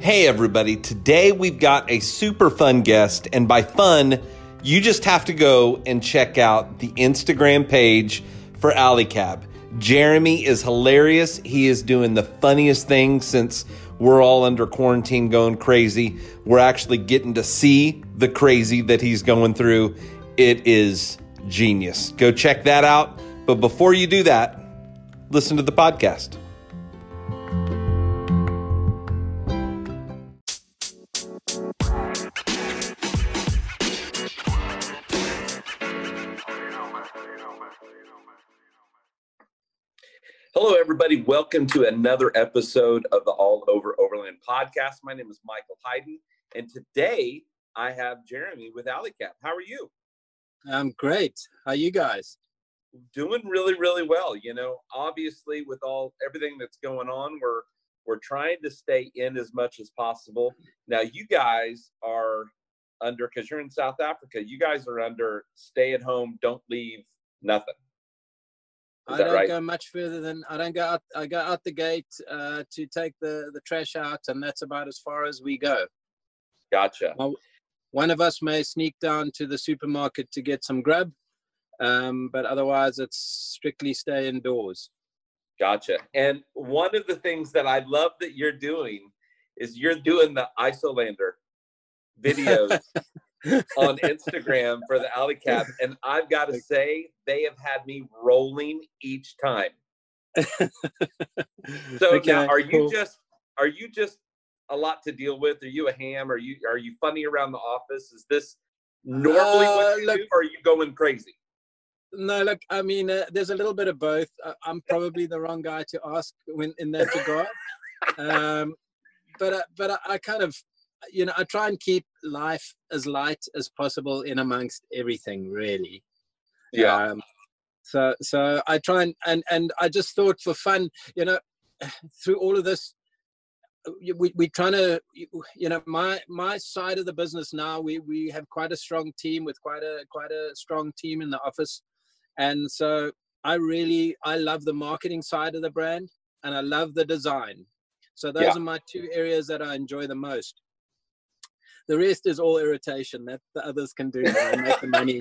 Hey, everybody. Today we've got a super fun guest, and by fun, you just have to go and check out the Instagram page for Alucab. Jeremy is hilarious. He is doing the funniest thing since we're all under quarantine going crazy. We're actually getting to see the crazy that he's going through. It is genius. Go check that out. But before you do that, listen to the podcast. Everybody. Welcome to another episode of the All Over Overland podcast. My name is Michael Hayden, and today I have Jeremy with Alucab. How are you? I'm great. How you guys? Doing really, really well. You know, obviously, with all everything that's going on, we're we're trying to stay in as much as possible. Now, you guys are under because you're in South Africa. You guys are under stay at home, don't leave, nothing. Is I don't right? go much further than I don't go out. I go out the gate uh, to take the the trash out, and that's about as far as we go. Gotcha. Well, one of us may sneak down to the supermarket to get some grub, um, but otherwise it's strictly stay indoors. Gotcha. And one of the things that I love that you're doing is you're doing the Isolander videos on Instagram for the Alucab. And I've got to say, they have had me rolling each time. So Okay, now are you just are you just a lot to deal with? Are you a ham? Are you are you funny around the office? Is this normally Uh, what you look- do or are you going crazy? No, look, I mean, uh, there's a little bit of both. Uh, I'm probably the wrong guy to ask when in that regard. Um, but uh, but I, I kind of, you know, I try and keep life as light as possible in amongst everything, really. Um, so so I try and and and I just thought for fun, you know, through all of this, we we trying to, you know, my my side of the business now. We we have quite a strong team with quite a quite a strong team in the office, and so I really I love the marketing side of the brand, and I love the design. So those Yeah. are my two areas that I enjoy the most. The rest is all irritation that the others can do and make the money.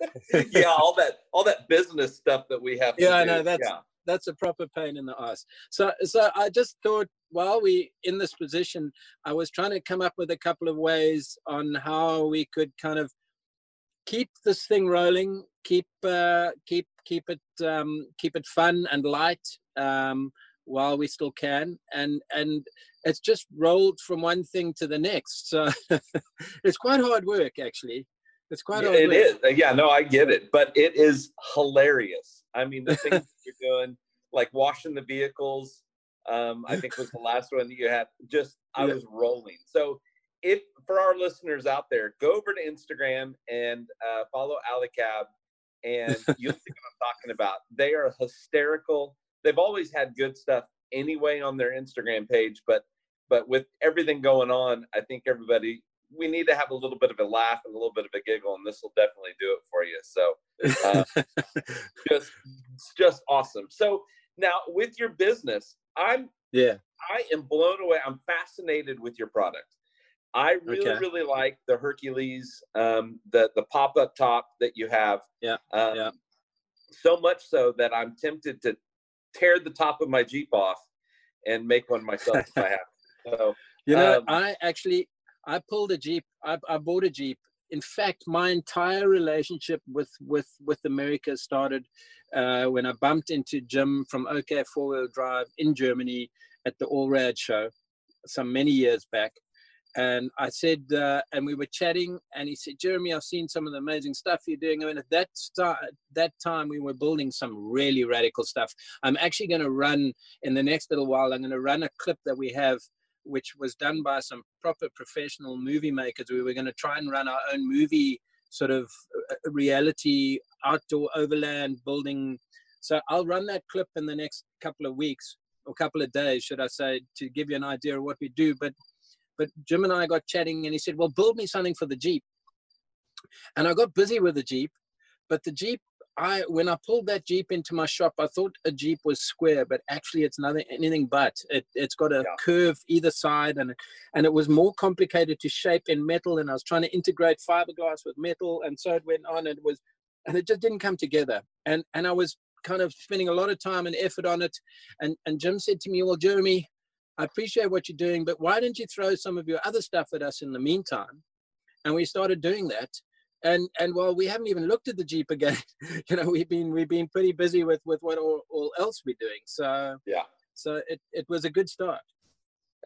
yeah, all that all that business stuff that we have to Yeah, I know, that's- yeah. that's a proper pain in the ass. So, so I just thought while we in this position, I was trying to come up with a couple of ways on how we could kind of keep this thing rolling, keep uh, keep keep it um, keep it fun and light um, while we still can, and and it's just rolled from one thing to the next. So it's quite hard work, actually. It's quite Yeah, hard it work. is. Uh, Yeah, no, I get it, but it is hilarious. I mean, the things that you're doing, like washing the vehicles, um, I think was the last one that you had. Just, I Yeah. was rolling. So, if for our listeners out there, go over to Instagram and uh, follow Alucab, and you'll see what I'm talking about. They are hysterical. They've always had good stuff anyway on their Instagram page, but but with everything going on, I think everybody we need to have a little bit of a laugh and a little bit of a giggle, and this will definitely do it for you. So uh, just it's just awesome. So now with your business, I'm yeah. I am blown away. I'm fascinated with your product. I really, Okay. really like the Hercules, um, the the pop up top that you have. Yeah, Um, yeah. So much so that I'm tempted to tear the top of my Jeep off and make one myself if I have. So You know, Um, I actually I pulled a Jeep. I, I bought a Jeep. In fact, my entire relationship with with with America started uh, when I bumped into Jim from OK Four Wheel Drive in Germany at the Allrad show some many years back. And I said, uh, and we were chatting, and he said, Jeremy, I've seen some of the amazing stuff you're doing. I mean, at that start, that time, we were building some really radical stuff. I'm actually going to run in the next little while. I'm going to run a clip that we have which was done by some proper professional movie makers. We were going to try and run our own movie sort of uh, reality outdoor overland building. So I'll run that clip in the next couple of weeks or couple of days, should I say, to give you an idea of what we do. But but Jim and I got chatting and he said, Well, build me something for the Jeep. And I got busy with the Jeep, but the Jeep I when I pulled that Jeep into my shop, I thought a Jeep was square, but actually it's nothing anything but. It it's got a yeah. curve either side, and and it was more complicated to shape in metal. And I was trying to integrate fiberglass with metal, and so it went on. And it was, and it just didn't come together. And and I was kind of spending a lot of time and effort on it. And and Jim said to me, "Well, Jeremy, I appreciate what you're doing, but why don't you throw some of your other stuff at us in the meantime?" And we started doing that. And and while we haven't even looked at the jeep again you know we've been we've been pretty busy with with what all, all else we're doing. So yeah. so it, it was a good start.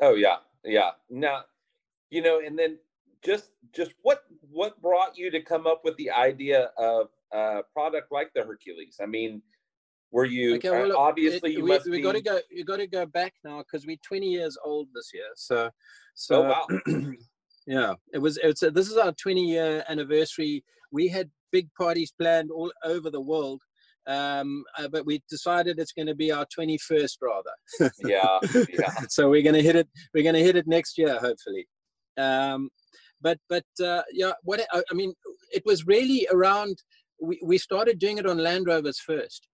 Oh yeah. Yeah. Now you know and then just just what what brought you to come up with the idea of a product like the hercules? I mean were you okay, well, look, obviously it, you we, must we be... got to go you got to go back now because we're 20 years old this year so so oh, wow. Yeah, it was. It's a, this is our 20 year anniversary. We had big parties planned all over the world, um, uh, but we decided it's going to be our 21st rather. yeah, yeah. so we're going to hit it. We're going to hit it next year, hopefully. Um, but but uh, yeah, what I, I mean, it was really around. We, we started doing it on Land Rovers first.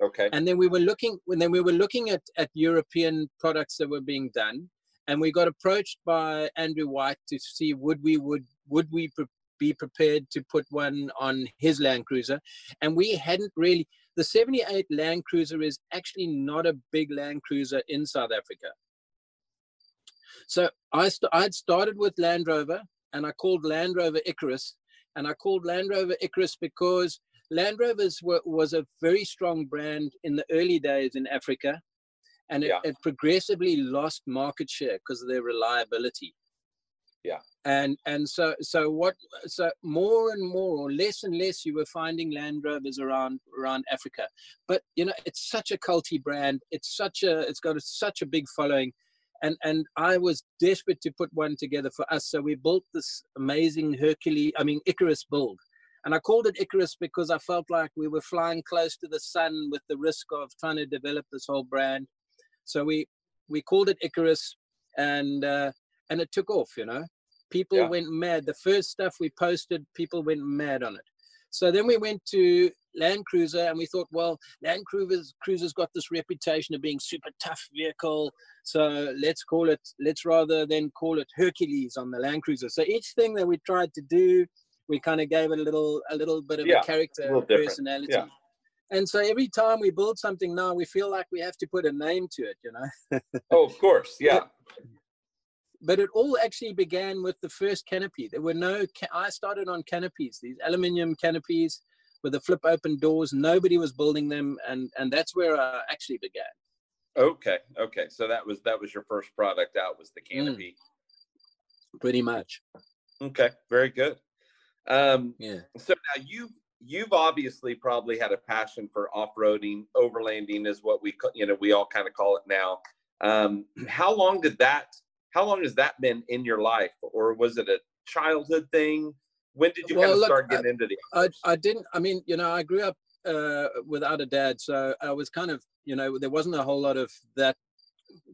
Okay. And then we were looking and then we were looking at, at European products that were being done and we got approached by Andrew White to see would we would would we pre- be prepared to put one on his Land Cruiser, and we hadn't really. The 78 Land Cruiser is actually not a big Land Cruiser in South Africa. So I st- I'd started with Land Rover, and I called Land Rover Icarus, and I called Land Rover Icarus because Land Rovers were, was a very strong brand in the early days in Africa and it, yeah. it progressively lost market share because of their reliability. Yeah. And and so so what so more and more or less and less you were finding land rovers around around africa. But you know it's such a culty brand. It's such a it's got a, such a big following. And and i was desperate to put one together for us. So we built this amazing hercules i mean icarus build and i called it icarus because i felt like we were flying close to the sun with the risk of trying to develop this whole brand so we we called it Icarus, and uh, and it took off. You know, people yeah. went mad. The first stuff we posted, people went mad on it. So then we went to Land Cruiser, and we thought, well, Land Cruiser's Cruiser's got this reputation of being super tough vehicle. So let's call it. Let's rather than call it Hercules on the Land Cruiser. So each thing that we tried to do, we kind of gave it a little a little bit of yeah, a character, a personality. Yeah. And so every time we build something now we feel like we have to put a name to it you know? Oh of course yeah. But it all actually began with the first canopy. There were no i started on canopies these aluminium canopies with the flip open doors. Nobody was building them and and that's where i actually began. Okay okay. So that was that was your first product out was the mm. canopy. Mm, pretty much. Okay very good um yeah. so now you you've obviously probably had a passion for off-roading overlanding is what we you know we all kind of call it now. Um, how long did that how long has that been in your life? Or was it a childhood thing? When did you well, kind of look, start getting I, into the I, I didn't i mean you know i grew up uh, without a dad so i was kind of you know there wasn't a whole lot of that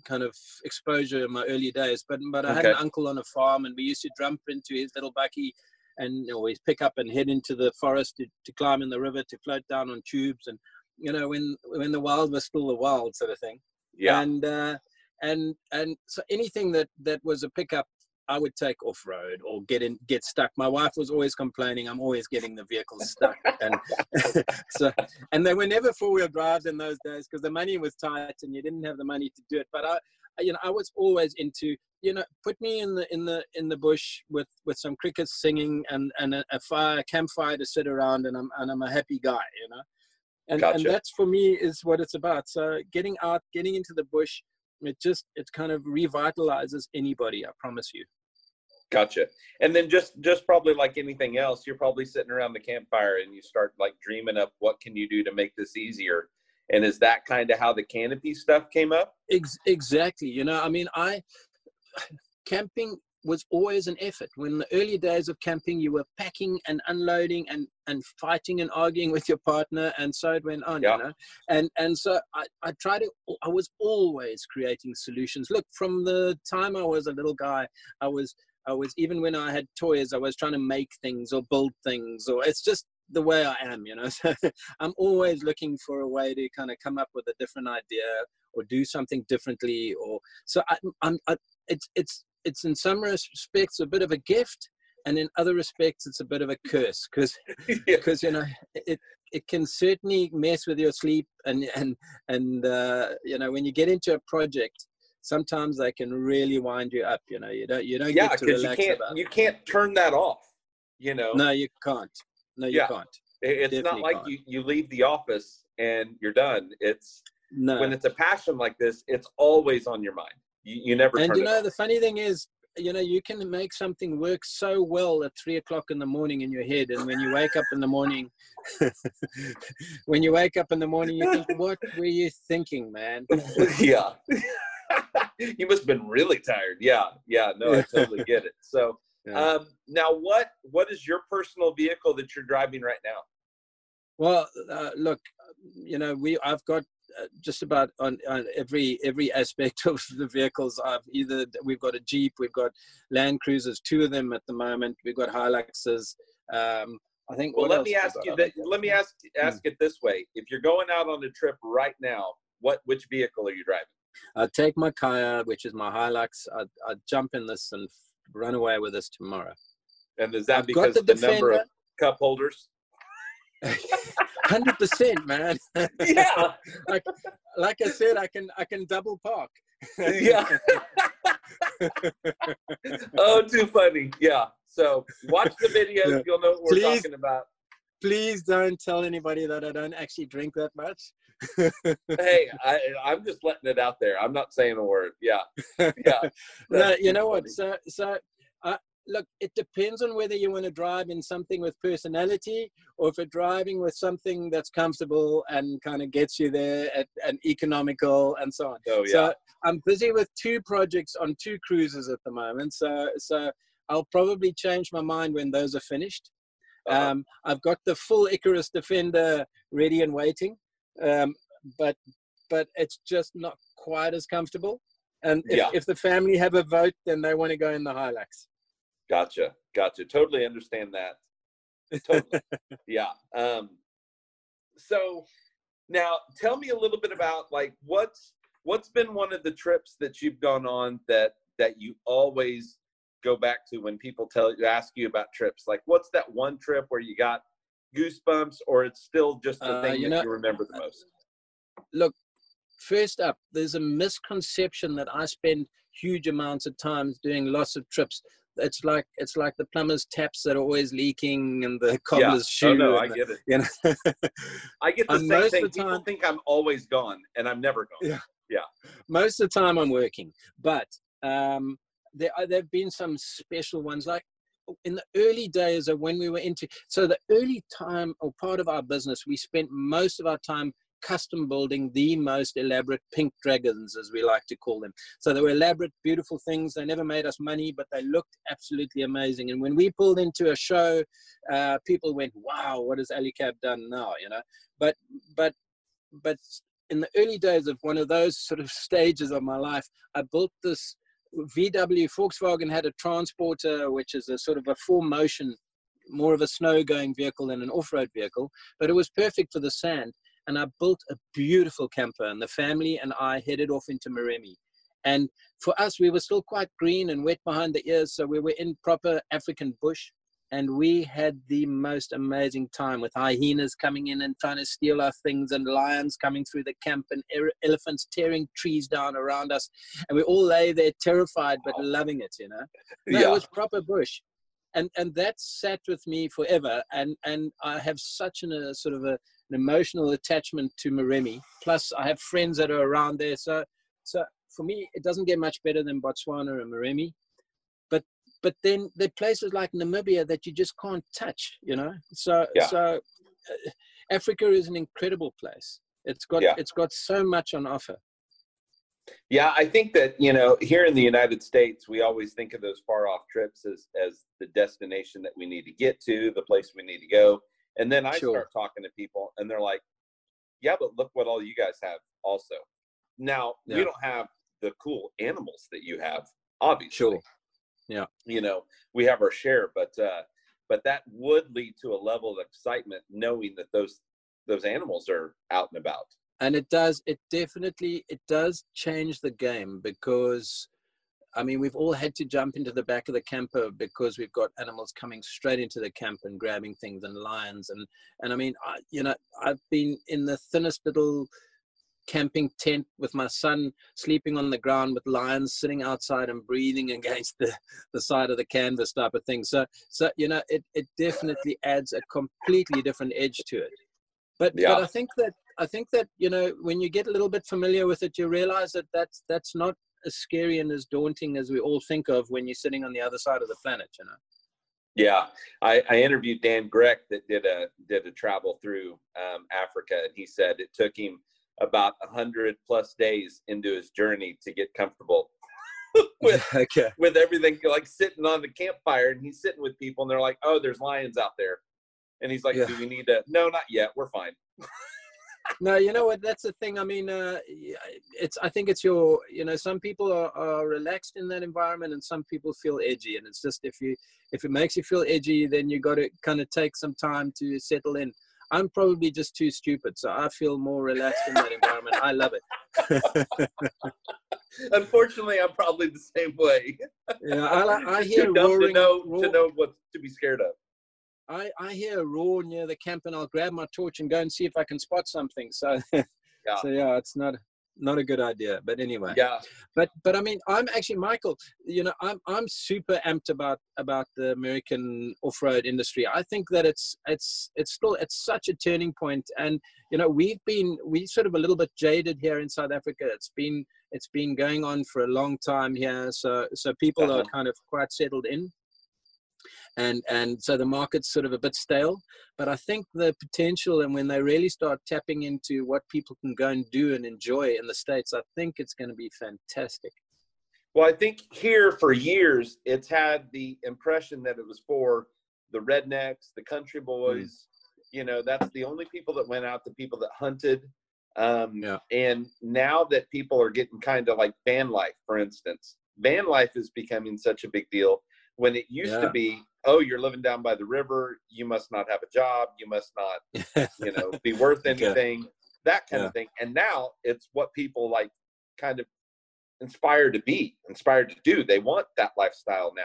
kind of exposure in my early days but but i okay. had an uncle on a farm and we used to jump into his little bucky and always pick up and head into the forest to, to climb in the river to float down on tubes and you know when when the wild was still the wild sort of thing yeah and uh and and so anything that that was a pickup I would take off road or get in, get stuck. My wife was always complaining. I'm always getting the vehicle stuck, and so and they were never four wheel drives in those days because the money was tight and you didn't have the money to do it. But I, you know, I was always into you know, put me in the in the in the bush with with some crickets singing and and a, a fire campfire to sit around, and I'm and I'm a happy guy, you know. And gotcha. and that's for me is what it's about. So getting out, getting into the bush, it just it kind of revitalizes anybody. I promise you. Gotcha. And then just just probably like anything else, you're probably sitting around the campfire and you start like dreaming up what can you do to make this easier. And is that kind of how the canopy stuff came up? Ex- exactly. You know, I mean, I camping was always an effort. When the early days of camping, you were packing and unloading and, and fighting and arguing with your partner, and so it went on. Yeah. You know, and and so I I tried to. I was always creating solutions. Look, from the time I was a little guy, I was I was even when I had toys, I was trying to make things or build things, or it's just the way I am, you know. So I'm always looking for a way to kind of come up with a different idea or do something differently. Or so I, I'm. I, it's it's it's in some respects a bit of a gift, and in other respects it's a bit of a curse because because yeah. you know it it can certainly mess with your sleep and and and uh, you know when you get into a project sometimes they can really wind you up you know you don't you don't yeah, get to relax you can't about you can't turn that off you know no you can't no you Yeah. can't. It's definitely not like can't. you, you leave the office and you're done. It's no. when it's a passion like this it's always on your mind. You, you never and you know the funny thing is you know you can make something work so well at three o'clock in the morning in your head and when you wake up in the morning when you wake up in the morning you think what were you thinking man? Yeah. You must have been really tired. Yeah yeah no i totally get it. So Yeah. um now what what is your personal vehicle that you're driving right now Well, uh, look, you know, we I've got uh, just about on, on every every aspect of the vehicles. I've either we've got a Jeep, we've got Land Cruisers, two of them at the moment. We've got Hiluxes. Um, I think. well let me ask you that let me ask ask it this way if you're going out on a trip right now what which vehicle are you driving I'd take my Khaya, which is my Hilux. I'd, I'd jump in this and run away with us tomorrow. and is that I've because the the, number of cup holders Hundred percent, man. yeah like, like I said, I can I can double park. yeah oh too funny yeah so watch the videos Yeah. you'll know what we're Please. talking about Please don't tell anybody that I don't actually drink that much. hey I, i'm just letting it out there i'm not saying a word yeah yeah no, you know what? So, so uh, look, it depends on whether you want to drive in something with personality or if you're driving with something that's comfortable and kind of gets you there at, and economical and so on. oh yeah So I'm busy with two projects on two cruises at the moment. So, so I'll probably change my mind when those are finished. Uh-huh. Um, I've got the full Icarus Defender ready and waiting, um, but but it's just not quite as comfortable. And if, Yeah. if the family have a vote, then they want to go in the Hilux. Gotcha. Gotcha. Totally understand that. Totally. yeah. Um, so now tell me a little bit about like what's what's been one of the trips that you've gone on that that you always go back to when people tell you ask you about trips like what's that one trip where you got goosebumps or it's still just the Uh, thing you that know- you remember the most Look, first up, there's a misconception that I spend huge amounts of time doing lots of trips. It's like it's like the plumber's taps that are always leaking and the cobbler's shoe. oh no i the- get it you know, i get the Uh, same most of thing the people think i'm always gone and i'm never gone Yeah. yeah. most of the time I'm working, but um, there are, there have been some special ones like in the early days of when we were into so the early time or part of our business we spent most of our time custom building the most elaborate pink dragons as we like to call them. So they were elaborate beautiful things. They never made us money but they looked absolutely amazing. And when we pulled into a show uh, people went wow what has Alucab done now? You know? But but but in the early days of one of those sort of stages of my life, I built this VW. Volkswagen had a transporter, which is a sort of a full motion, more of a snow going vehicle than an off road vehicle, but it was perfect for the sand. And I built a beautiful camper, and the family and I headed off into Moremi. And for us, we were still quite green and wet behind the ears, so we were in proper African bush and we had the most amazing time with hyenas coming in and trying to steal our things and lions coming through the camp and er- elephants tearing trees down around us. And we all lay there terrified but loving it you know? No, yeah. it was proper bush. And and that sat with me forever. And and i have such an, a sort of a, an emotional attachment to Moremi. Plus i have friends that are around there. So so for me it doesn't get much better than botswana and Moremi but then there are places like namibia that you just can't touch you know so Yeah. so uh, africa is an incredible place it's got Yeah. it's got so much on offer Yeah, I think that you know here in the United States, we always think of those far off trips as as the destination that we need to get to, the place we need to go, and then I Sure. start talking to people, and they're like, "Yeah, but look what all you guys have also." Now we don't have the cool animals that you have, obviously. Sure. Yeah. You know, we have our share, but uh, but that would lead to a level of excitement knowing that those those animals are out and about and it does it definitely it does change the game because I mean, we've all had to jump into the back of the camper because we've got animals coming straight into the camp and grabbing things and lions and and I mean, I, you know, I've been in the thinnest little camping tent with my son sleeping on the ground with lions sitting outside and breathing against the, the side of the canvas type of thing. So so you know, it it definitely adds a completely different edge to it. But yeah. but I think that I think that you know when you get a little bit familiar with it, you realize that that's that's not as scary and as daunting as we all think of when you're sitting on the other side of the planet. You know. Yeah, I, I interviewed Dan Grec that did a did a travel through um, Africa, and he said it took him about a hundred plus days into his journey to get comfortable with okay. with everything like sitting on the campfire and he's sitting with people and they're like oh there's lions out there and he's like, yeah. "Do we need to?" No, not yet. We're fine. no, you know what? That's the thing. I mean, uh, it's. I think it's your. You know, some people are, are relaxed in that environment, and some people feel edgy. And it's just if you if it makes you feel edgy, then you got to kind of take some time to settle in. I'm probably just too stupid, so I feel more relaxed in that environment. I love it. Unfortunately, I'm probably the same way. Yeah, I, I hear too roaring, to know roar, to know what to be scared of. I, I hear a roar near the camp and I'll grab my torch and go and see if I can spot something. So, yeah. so yeah, it's not not a good idea. But anyway, yeah. But but I mean, I'm actually Michael. You know, I'm I'm super amped about about the American off-road industry. I think that it's it's it's still it's such a turning point, and you know, we've been we sort of a little bit jaded here in South Africa. It's been it's been going on for a long time here, so so people uh-huh. are kind of quite settled in and and so the market's sort of a bit stale but i think the potential and when they really start tapping into what people can go and do and enjoy in the states i think it's going to be fantastic well i think here for years it's had the impression that it was for the rednecks the country mm. boys mm. you know that's the only people that went out the people that hunted um, yeah. and now that people are getting kind of like van life for instance van life is becoming such a big deal when it used yeah. to be oh you're living down by the river you must not have a job you must not you know be worth anything that kind yeah. of thing. And now it's what people like kind of inspired to be inspired to do. They want that lifestyle now.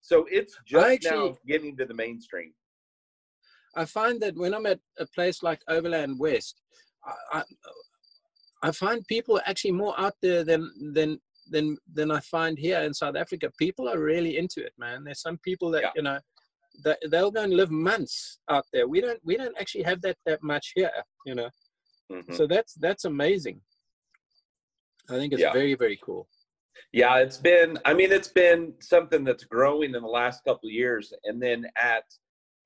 So it's just actually, now getting to the mainstream. I find that when i'm at a place like overland west I, I, I find people actually more out there than than than than I find here in South Africa. People are really into it, man. There's some people that yeah. you know that they'll go and live months out there. We don't we don't actually have that that much here, you know. Mm-hmm. So that's that's amazing. I think it's yeah. very very cool. Yeah, it's been. I mean, it's been something that's growing in the last couple of years. And then at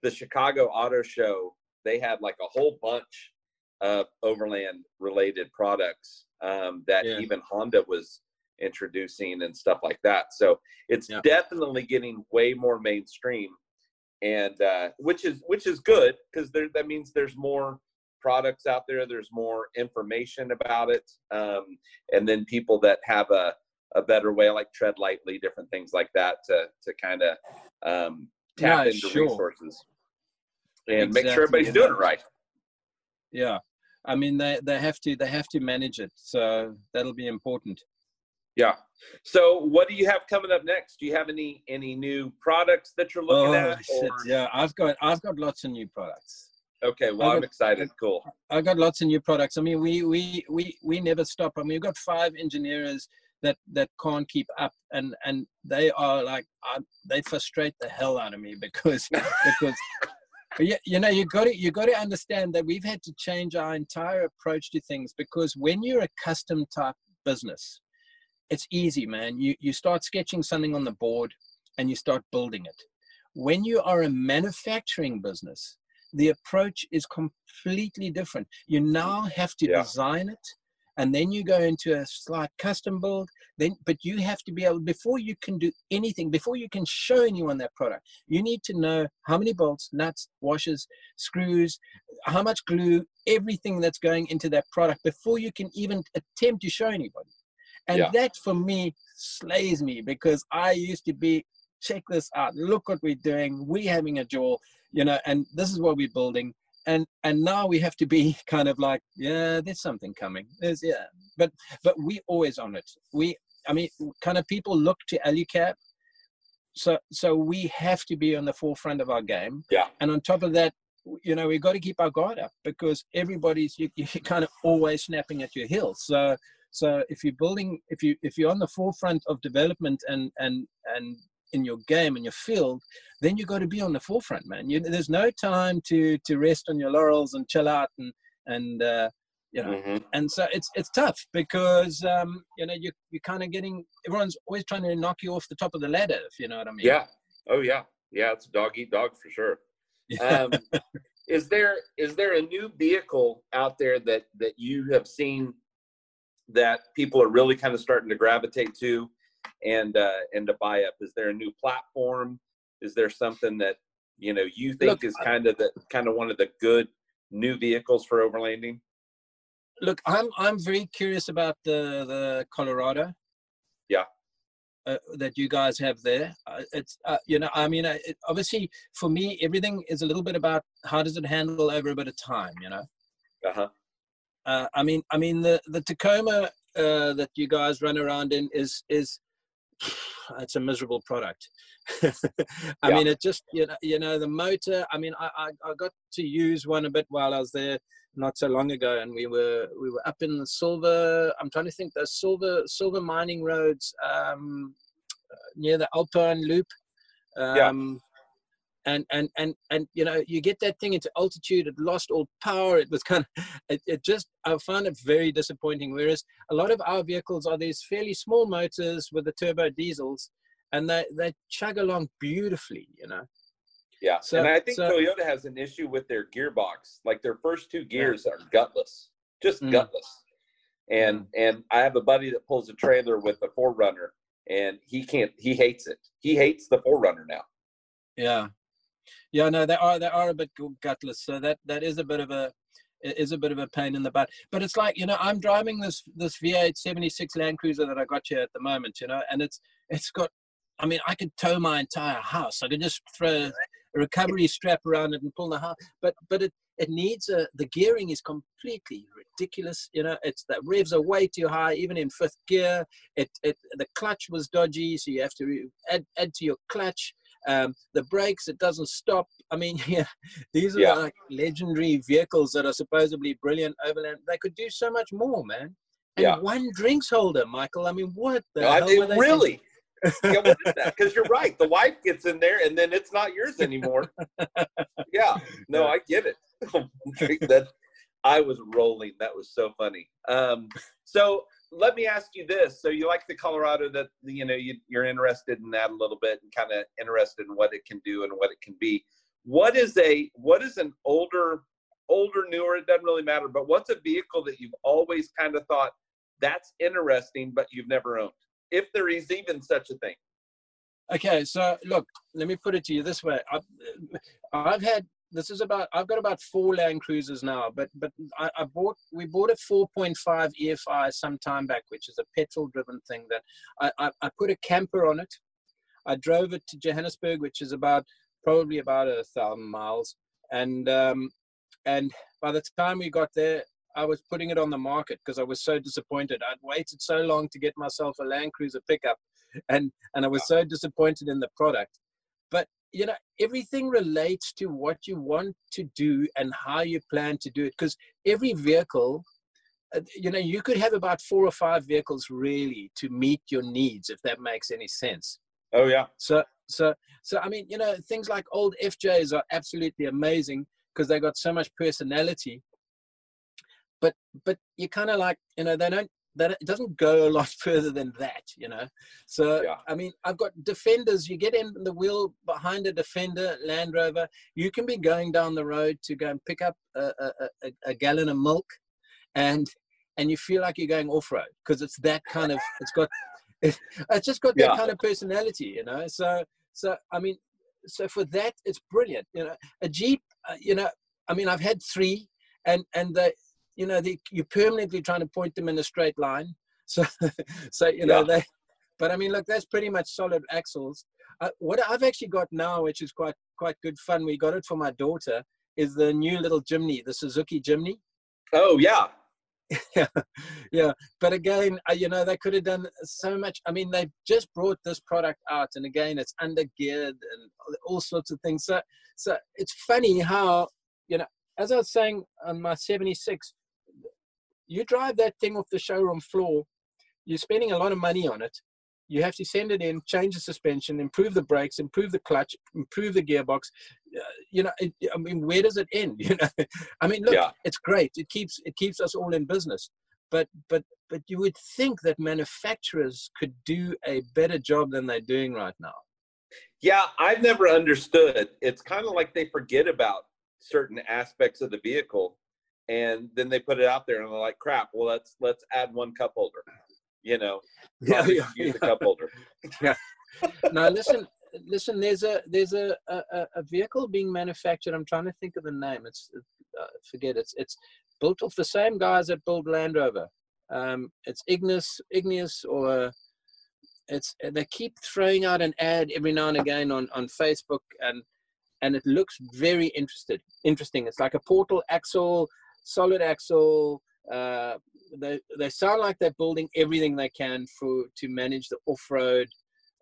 the Chicago Auto Show, they had like a whole bunch of overland related products um, that yeah. even Honda was introducing and stuff like that. So it's yeah. definitely getting way more mainstream, and uh, which is which is good because there that means there's more products out there. There's more information about it, um, and then people that have a a better way, like tread lightly, different things like that, to to kind of um, tap yeah, into sure. resources and exactly. make sure everybody's doing it right. Yeah, I mean they they have to they have to manage it, so that'll be important. Yeah. So, what do you have coming up next? Do you have any any new products that you're looking oh, at? Shit. Yeah, I've got I've got lots of new products. Okay, well, i am excited. Cool. I got lots of new products. I mean, we we we we never stop. I mean, we've got five engineers that that can't keep up, and and they are like uh, they frustrate the hell out of me because because. Yeah, you know, you got to you got to understand that we've had to change our entire approach to things because when you're a custom type business, it's easy, man. You you start sketching something on the board and you start building it. When you are a manufacturing business, the approach is completely different. You now have to yeah. design it and then you go into a slight custom build then but you have to be able before you can do anything before you can show anyone that product you need to know how many bolts nuts washers screws how much glue everything that's going into that product before you can even attempt to show anybody and yeah. that for me slays me because I used to be check this out. Look what we're doing. We're having a jaw, you know, and this is what we're building. And and now we have to be kind of like, yeah, there's something coming. There's yeah, but but we always on it. We, I mean, kind of people look to Alucab. So so we have to be on the forefront of our game. Yeah. And on top of that, you know, we've got to keep our guard up because everybody's you, you're kind of always snapping at your heels. So so if you're building, if you if you're on the forefront of development and and and in your game and your field, then you've got to be on the forefront, man. You, there's no time to to rest on your laurels and chill out and and uh, you know. Mm-hmm. And so it's it's tough because um, you know you you're kind of getting everyone's always trying to knock you off the top of the ladder, if you know what I mean. Yeah. Oh yeah. Yeah. It's dog eat dog for sure. Um, is there is there a new vehicle out there that that you have seen that people are really kind of starting to gravitate to and uh, and to buy up? Is there a new platform? Is there something that you know you think look, is kind of the kind of one of the good new vehicles for overlanding? Look, I'm I'm very curious about the the Colorado. Yeah. Uh, that you guys have there. Uh, it's uh, you know I mean it, obviously for me everything is a little bit about how does it handle over a bit of time. You know. Uh huh. Uh, I mean, I mean the the Tacoma uh, that you guys run around in is is it's a miserable product. I yeah. mean, it just you know you know the motor. I mean, I, I, I got to use one a bit while I was there not so long ago, and we were we were up in the silver. I'm trying to think the silver silver mining roads um, near the Alpine Loop. Um, yeah and and and and you know you get that thing into altitude it lost all power it was kind of it, it, just i found it very disappointing whereas a lot of our vehicles are these fairly small motors with the turbo diesels and they they chug along beautifully you know yeah so, and i think so, toyota has an issue with their gearbox like their first two gears yeah. are gutless just mm. gutless and mm. and i have a buddy that pulls a trailer with a 4Runner and he can't he hates it he hates the 4Runner now yeah yeah, no, they are they are a bit gutless. So that that is a bit of a is a bit of a pain in the butt. But it's like you know, I'm driving this this V8 76 Land Cruiser that I got here at the moment, you know, and it's it's got. I mean, I could tow my entire house. I could just throw a recovery strap around it and pull the house. But but it it needs a the gearing is completely ridiculous. You know, it's the revs are way too high, even in fifth gear. It it the clutch was dodgy, so you have to add add to your clutch. Um, the brakes, it doesn't stop. I mean, yeah, these are yeah. like legendary vehicles that are supposedly brilliant overland. They could do so much more, man. And yeah. one drinks holder, Michael. I mean, what the no, hell? I, really? yeah, what is that? Because you're right. The wife gets in there, and then it's not yours anymore. yeah. No, I get it. that I was rolling. That was so funny. Um, so let me ask you this: So you like the Colorado that you know you, you're interested in that a little bit and kind of interested in what it can do and what it can be. What is a what is an older, older, newer? It doesn't really matter. But what's a vehicle that you've always kind of thought that's interesting, but you've never owned, if there is even such a thing? Okay, so look, let me put it to you this way: I've, uh, I've had this is about I've got about four Land Cruisers now, but but I, I bought we bought a 4.5 EFI some time back, which is a petrol driven thing that I, I, I put a camper on it. I drove it to Johannesburg, which is about probably about a thousand miles, and um, and by the time we got there, I was putting it on the market because I was so disappointed. I'd waited so long to get myself a Land Cruiser pickup, and and I was so disappointed in the product. You know everything relates to what you want to do and how you plan to do it because every vehicle uh, you know you could have about four or five vehicles really to meet your needs if that makes any sense. Oh yeah. So so so i mean you know things like old fjs are absolutely amazing because they got so much personality but but you kind of like you know they don't that it doesn't go a lot further than that, you know. So yeah. I mean, I've got defenders. You get in the wheel behind a defender Land Rover. You can be going down the road to go and pick up a, a, a, a gallon of milk, and and you feel like you're going off road because it's that kind of. It's got. it's just got that yeah. kind of personality, you know. So so I mean, so for that, it's brilliant. You know, a Jeep. Uh, you know, I mean, I've had three, and and the you know, you're permanently trying to point them in a straight line. So, so you know, yeah. they, but I mean, look, that's pretty much solid axles. Uh, what I've actually got now, which is quite quite good fun, we got it for my daughter, is the new little Jimny, the Suzuki Jimny. Oh yeah, yeah, yeah. But again, uh, you know, they could have done so much. I mean, they've just brought this product out, and again, it's under geared and all sorts of things. So, so it's funny how you know, as I was saying on my '76, you drive that thing off the showroom floor, you're spending a lot of money on it. You have to send it in, change the suspension, improve the brakes, improve the clutch, improve the gearbox. Uh, you know, it, I mean, where does it end? You know, I mean, look, yeah. it's great. It keeps it keeps us all in business. But but but you would think that manufacturers could do a better job than they're doing right now. Yeah, I've never understood. It's kind of like they forget about certain aspects of the vehicle and then they put it out there and they're like crap well let's let's add one cup holder you know? Yeah, yeah use yeah. the cup holder. Yeah. Now listen listen there's a there's a, a, a vehicle being manufactured. I'm trying to think of the name. It's uh, forget it's it's built off the same guys that build land rover. Um, it's ignis igneous or it's they keep throwing out an ad every now and again on on facebook and and it looks very interested interesting. It's like a portal axle solid axle. Uh, they they sound like they're building everything they can for to manage the off road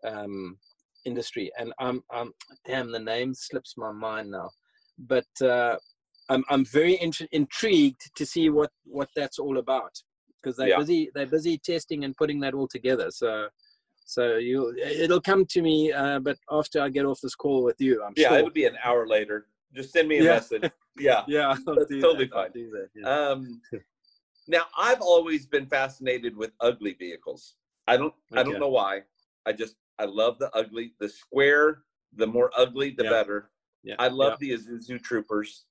um, industry. And I'm I'm damn the name slips my mind now, but uh, I'm I'm very int- intrigued to see what what that's all about because they're yeah. busy they're busy testing and putting that all together. So. So you, it'll come to me, uh, but after I get off this call with you, I'm yeah, sure. it would be an hour later. Just send me a yeah. message. Yeah. yeah. That's totally that. fine. That, yeah. Um, now I've always been fascinated with ugly vehicles. I don't okay. I don't know why. I just I love the ugly, the square, the more ugly the yeah. better. Yeah. I love the Isuzu Troopers.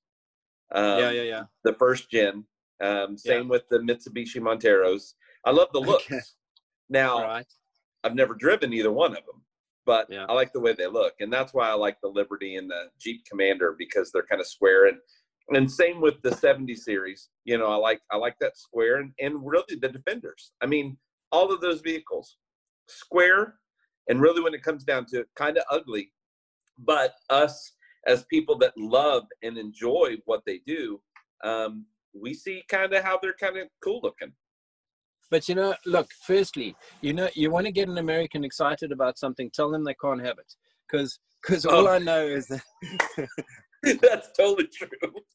Um, yeah, yeah, yeah. The first gen. Um, same with the Mitsubishi Monteros. I love the looks. Okay. Now, right. I've never driven either one of them but yeah. I like the way they look, and that's why I like the Liberty and the Jeep Commander because they're kind of square and and same with the 70 series. You know, I like I like that square and and really the Defenders. I mean, all of those vehicles square and really when it comes down to it, kind of ugly, but us as people that love and enjoy what they do, um, we see kind of how they're kind of cool looking. But you know, look, firstly, you know, you want to get an American excited about something, tell them they can't have it. Because because all oh. I know is that That's totally true.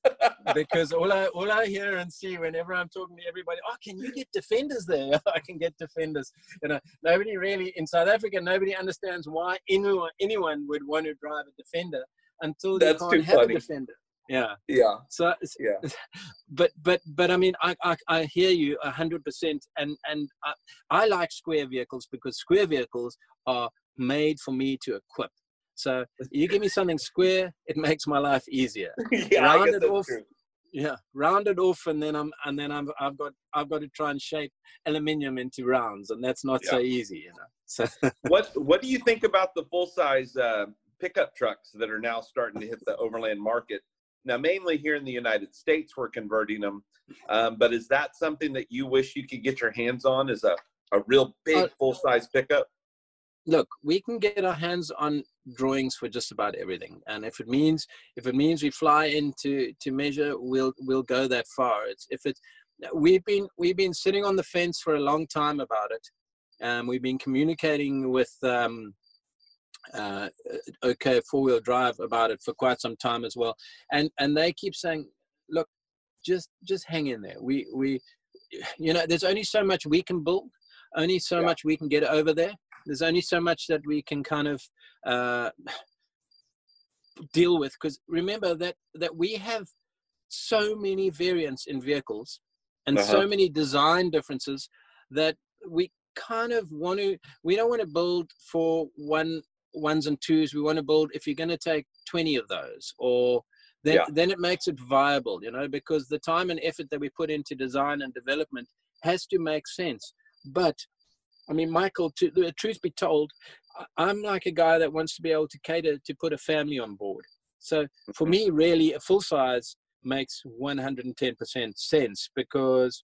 because all I all I hear and see whenever I'm talking to everybody, oh, can you get defenders there? I can get defenders. You know, nobody really in South Africa, nobody understands why anyone anyone would want to drive a defender until they That's can't have funny. a defender yeah. Yeah. So yeah. but but but i mean i i, I hear you a hundred percent and and I, I like square vehicles because square vehicles are made for me to equip. So you give me something square it makes my life easier. Yeah, round it off true. yeah round it off and then i'm and then i'm i've got i've got to try and shape aluminium into rounds and that's not yeah. so easy you know so what what do you think about the full size uh pickup trucks that are now starting to hit the overland market now, mainly here in the United States, we're converting them. Um, but is that something that you wish you could get your hands on as a, a real big uh, full size pickup? Look, we can get our hands on drawings for just about everything, and if it means if it means we fly into to to measure, we'll we'll go that far. It's if it's we've been we've been sitting on the fence for a long time about it. Um, we've been communicating with um, uh, okay four wheel drive about it for quite some time as well, and and they keep saying, look, just just hang in there. We we, you know, there's only so much we can build, only so yeah. much we can get over there. There's only so much that we can kind of uh, deal with because remember that that we have so many variants in vehicles and uh-huh. so many design differences that we kind of want to we don't want to build for one ones and twos we want to build if you're going to take 20 of those or then yeah. then it makes it viable you know because the time and effort that we put into design and development has to make sense but i mean michael to the truth be told i'm like a guy that wants to be able to cater to put a family on board so for mm-hmm. me really a full size makes 110% sense because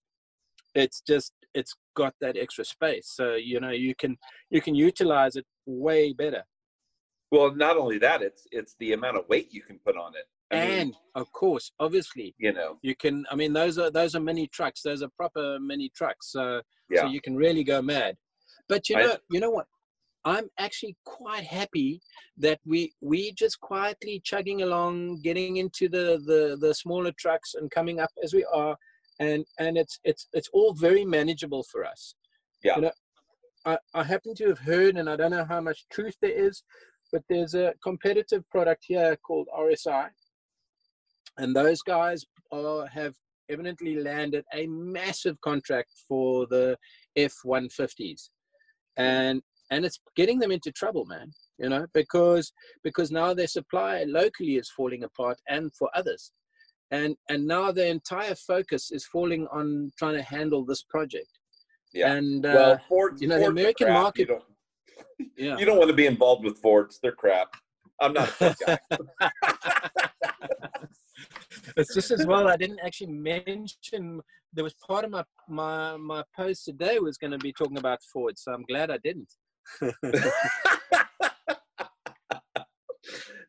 it's just it's got that extra space. So you know you can you can utilize it way better. Well, not only that, it's it's the amount of weight you can put on it. I and mean, of course, obviously, you know, you can. I mean, those are those are mini trucks. Those are proper mini trucks. So yeah. so you can really go mad. But you know, I, you know what? I'm actually quite happy that we we just quietly chugging along, getting into the the the smaller trucks and coming up as we are, and and it's it's it's all very manageable for us. Yeah. You know, I, I happen to have heard, and I don't know how much truth there is, but there's a competitive product here called RSI, and those guys are, have evidently landed a massive contract for the F-150s, and and it's getting them into trouble, man. You know, because because now their supply locally is falling apart, and for others, and and now their entire focus is falling on trying to handle this project. Yeah. And uh, well, Ford, you know, Ford's the American market. You don't, yeah. you don't want to be involved with Fords. They're crap. I'm not a guy. it's just as well I didn't actually mention there was part of my my my post today was going to be talking about Ford, so I'm glad I didn't.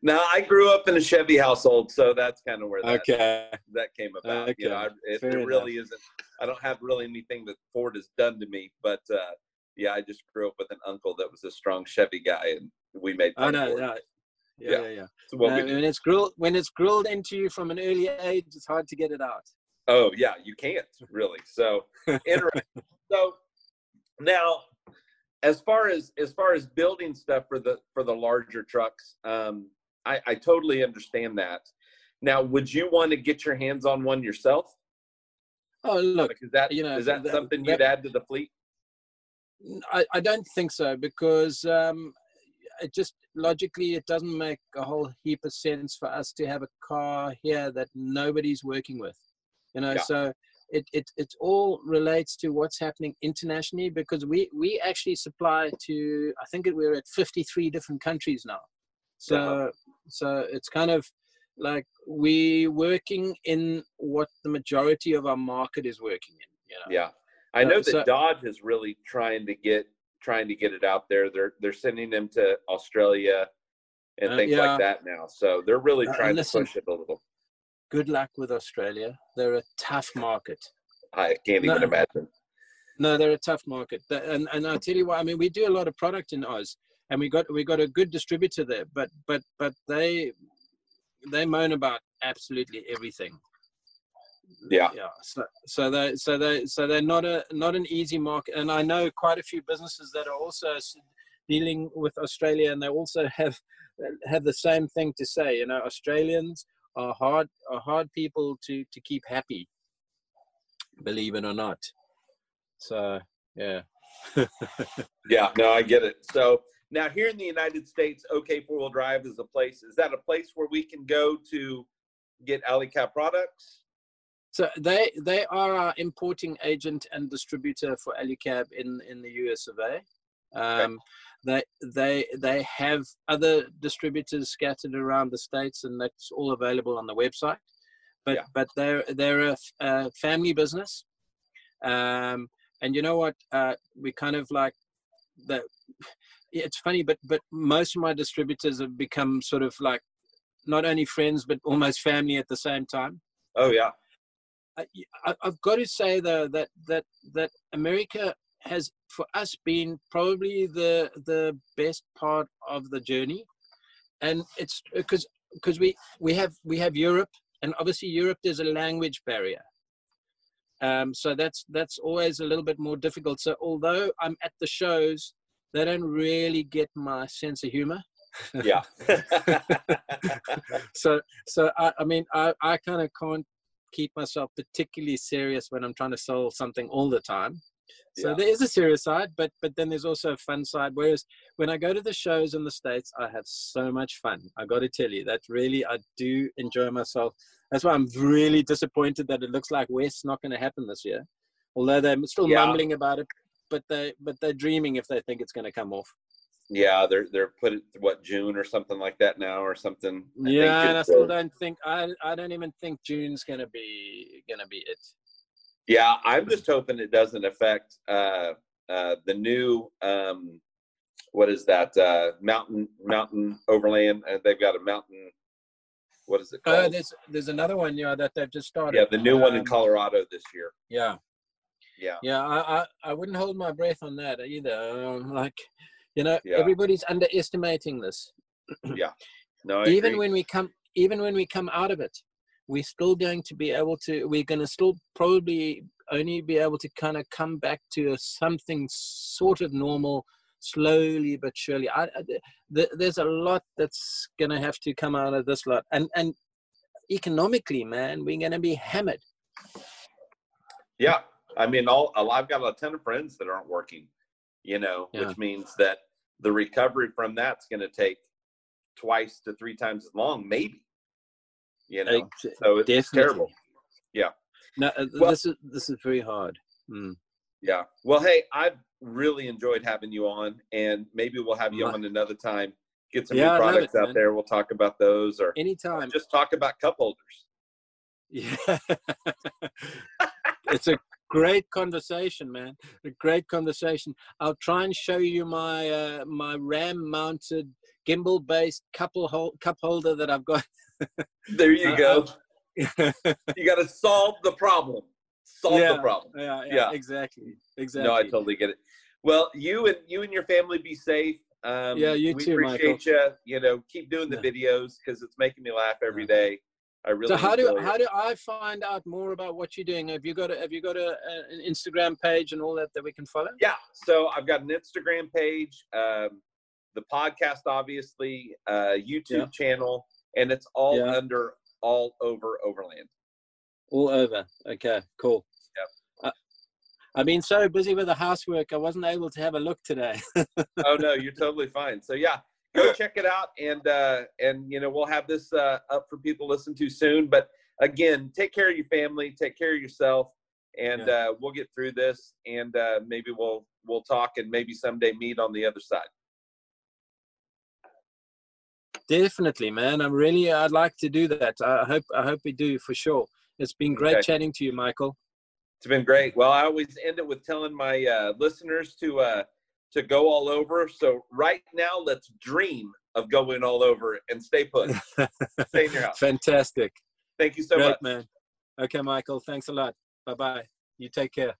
now I grew up in a Chevy household, so that's kind of where that, okay. that came about. Okay. You know, I, it, it really isn't. I don't have really anything that Ford has done to me, but uh, yeah, I just grew up with an uncle that was a strong Chevy guy, and we made. I know. Yeah. Yeah, yeah, yeah. So uh, when it's grilled, when it's grilled into you from an early age, it's hard to get it out. Oh yeah, you can't really. So interesting. so now as far as as far as building stuff for the for the larger trucks um i i totally understand that now would you want to get your hands on one yourself oh look is that you know is that, that something that, you'd add to the fleet I, I don't think so because um it just logically it doesn't make a whole heap of sense for us to have a car here that nobody's working with you know yeah. so it, it, it all relates to what's happening internationally because we, we actually supply to, I think we're at 53 different countries now. So, yeah. so it's kind of like we working in what the majority of our market is working in. You know? Yeah. I know that so, Dodge is really trying to get, trying to get it out there. They're, they're sending them to Australia and uh, things yeah. like that now. So they're really uh, trying uh, listen, to push it a little good luck with Australia. They're a tough market. I can't even imagine. No, they're a tough market. And and I'll tell you what, I mean, we do a lot of product in Oz, and we got we got a good distributor there, but but but they they moan about absolutely everything. Yeah. Yeah. So so they so they so they're not a not an easy market, and I know quite a few businesses that are also dealing with Australia, and they also have have the same thing to say. You know, Australians are hard are hard people to to keep happy believe it or not so yeah yeah no i get it so now here in the united states okay four wheel drive is a place is that a place where we can go to get Alucab products so they they are our importing agent and distributor for Alucab in in the us of a um, okay they they they have other distributors scattered around the states, and that's all available on the website. But yeah. but they're they're a, a family business, um, and you know what? Uh, we kind of like that. It's funny, but but most of my distributors have become sort of like not only friends but almost family at the same time. Oh yeah. I, have got to say though that that that America has for us been probably the the best part of the journey. And it's because because we we have we have europe and obviously europe there's a language barrier. Um, so that's that's always a little bit more difficult. So although i'm at the shows they don't really get my sense of humor. Yeah. So so i, I mean i, I kind of can't keep myself particularly serious when i'm trying to sell something all the time so yeah. there is a serious side, but but then there's also a fun side. Whereas when I go to the shows in the states, I have so much fun. I got to tell you that really I do enjoy myself. That's why I'm really disappointed that it looks like West's not going to happen this year. Although they're still yeah. mumbling about it, but they but they're dreaming if they think it's going to come off. Yeah, they're they're put it what June or something like that now or something. I yeah, and I still don't think I I don't even think June's to be to be it. Yeah, I'm just hoping it doesn't affect uh, uh, the new um, what is that uh, mountain mountain overland? Uh, they've got a mountain. What is it Uh, called? there's there's another one, yeah, that they've just started. yeah, the new one in Um, Colorado this year. Yeah, Yeah, yeah. I, I I wouldn't hold my breath on that either. Um, like, you know, Yeah. everybody's underestimating this. Yeah. No, I even agree. when we come even when we come out of it we're still going to be able to we're going to still probably only be able to kind of come back to a, something sort of normal slowly but surely I, I, th- there's a lot that's going to have to come out of this lot and and economically man we're going to be hammered Yeah, I mean, all I've got a ton of friends that aren't working. You know, Yeah. which means that the recovery from that's going to take twice to three times as long, maybe. You know, so it's definitely. terrible. Yeah. No uh, Well- this is this is very hard Mm. Yeah. Well, hey, I've really enjoyed having you on, and maybe we'll have you on another time. Get some Yeah, new products it, out man. there. We'll talk about those, or anytime just talk about cup holders. Yeah. it's a great conversation, man. A great conversation. I'll try and show you my uh, my RAM mounted gimbal based couple hol- cup holder that I've got. There you Uh, go. you got to solve the problem. Solve Yeah. the problem. yeah, Yeah. exactly. Exactly. No, I totally get it. Well, you and you and your family be safe. Um, Yeah, you we too, appreciate you. You know, keep doing the Yeah. videos because it's making me laugh every Yeah. day. I really. so how do it. how do I find out more about what you're doing? Have you got a, have you got a, a- an Instagram page and all that that we can follow? Yeah. So I've got an Instagram page, um, the podcast, obviously, uh, YouTube Yeah. channel, and it's all Yeah. under all over Overland. All over. Okay, cool. Yep. I've been so busy with the housework, I wasn't able to have a look today. oh no, you're totally fine. So yeah, go check it out, and uh, and you know we'll have this uh, up for people to listen to soon. But again, take care of your family, take care of yourself, and uh, we'll get through this, and uh, maybe we'll we'll talk, and maybe someday meet on the other side. Definitely, man. I'm really. I'd like to do that. I hope. I hope we do for sure. It's been great Okay. chatting to you, Michael. It's been great. Well, I always end it with telling my uh, listeners to uh, to go all over. So right now, let's dream of going all over and stay put. stay in your house. Fantastic. Thank you so great, much. man. Okay, Michael. Thanks a lot. Bye bye. You take care.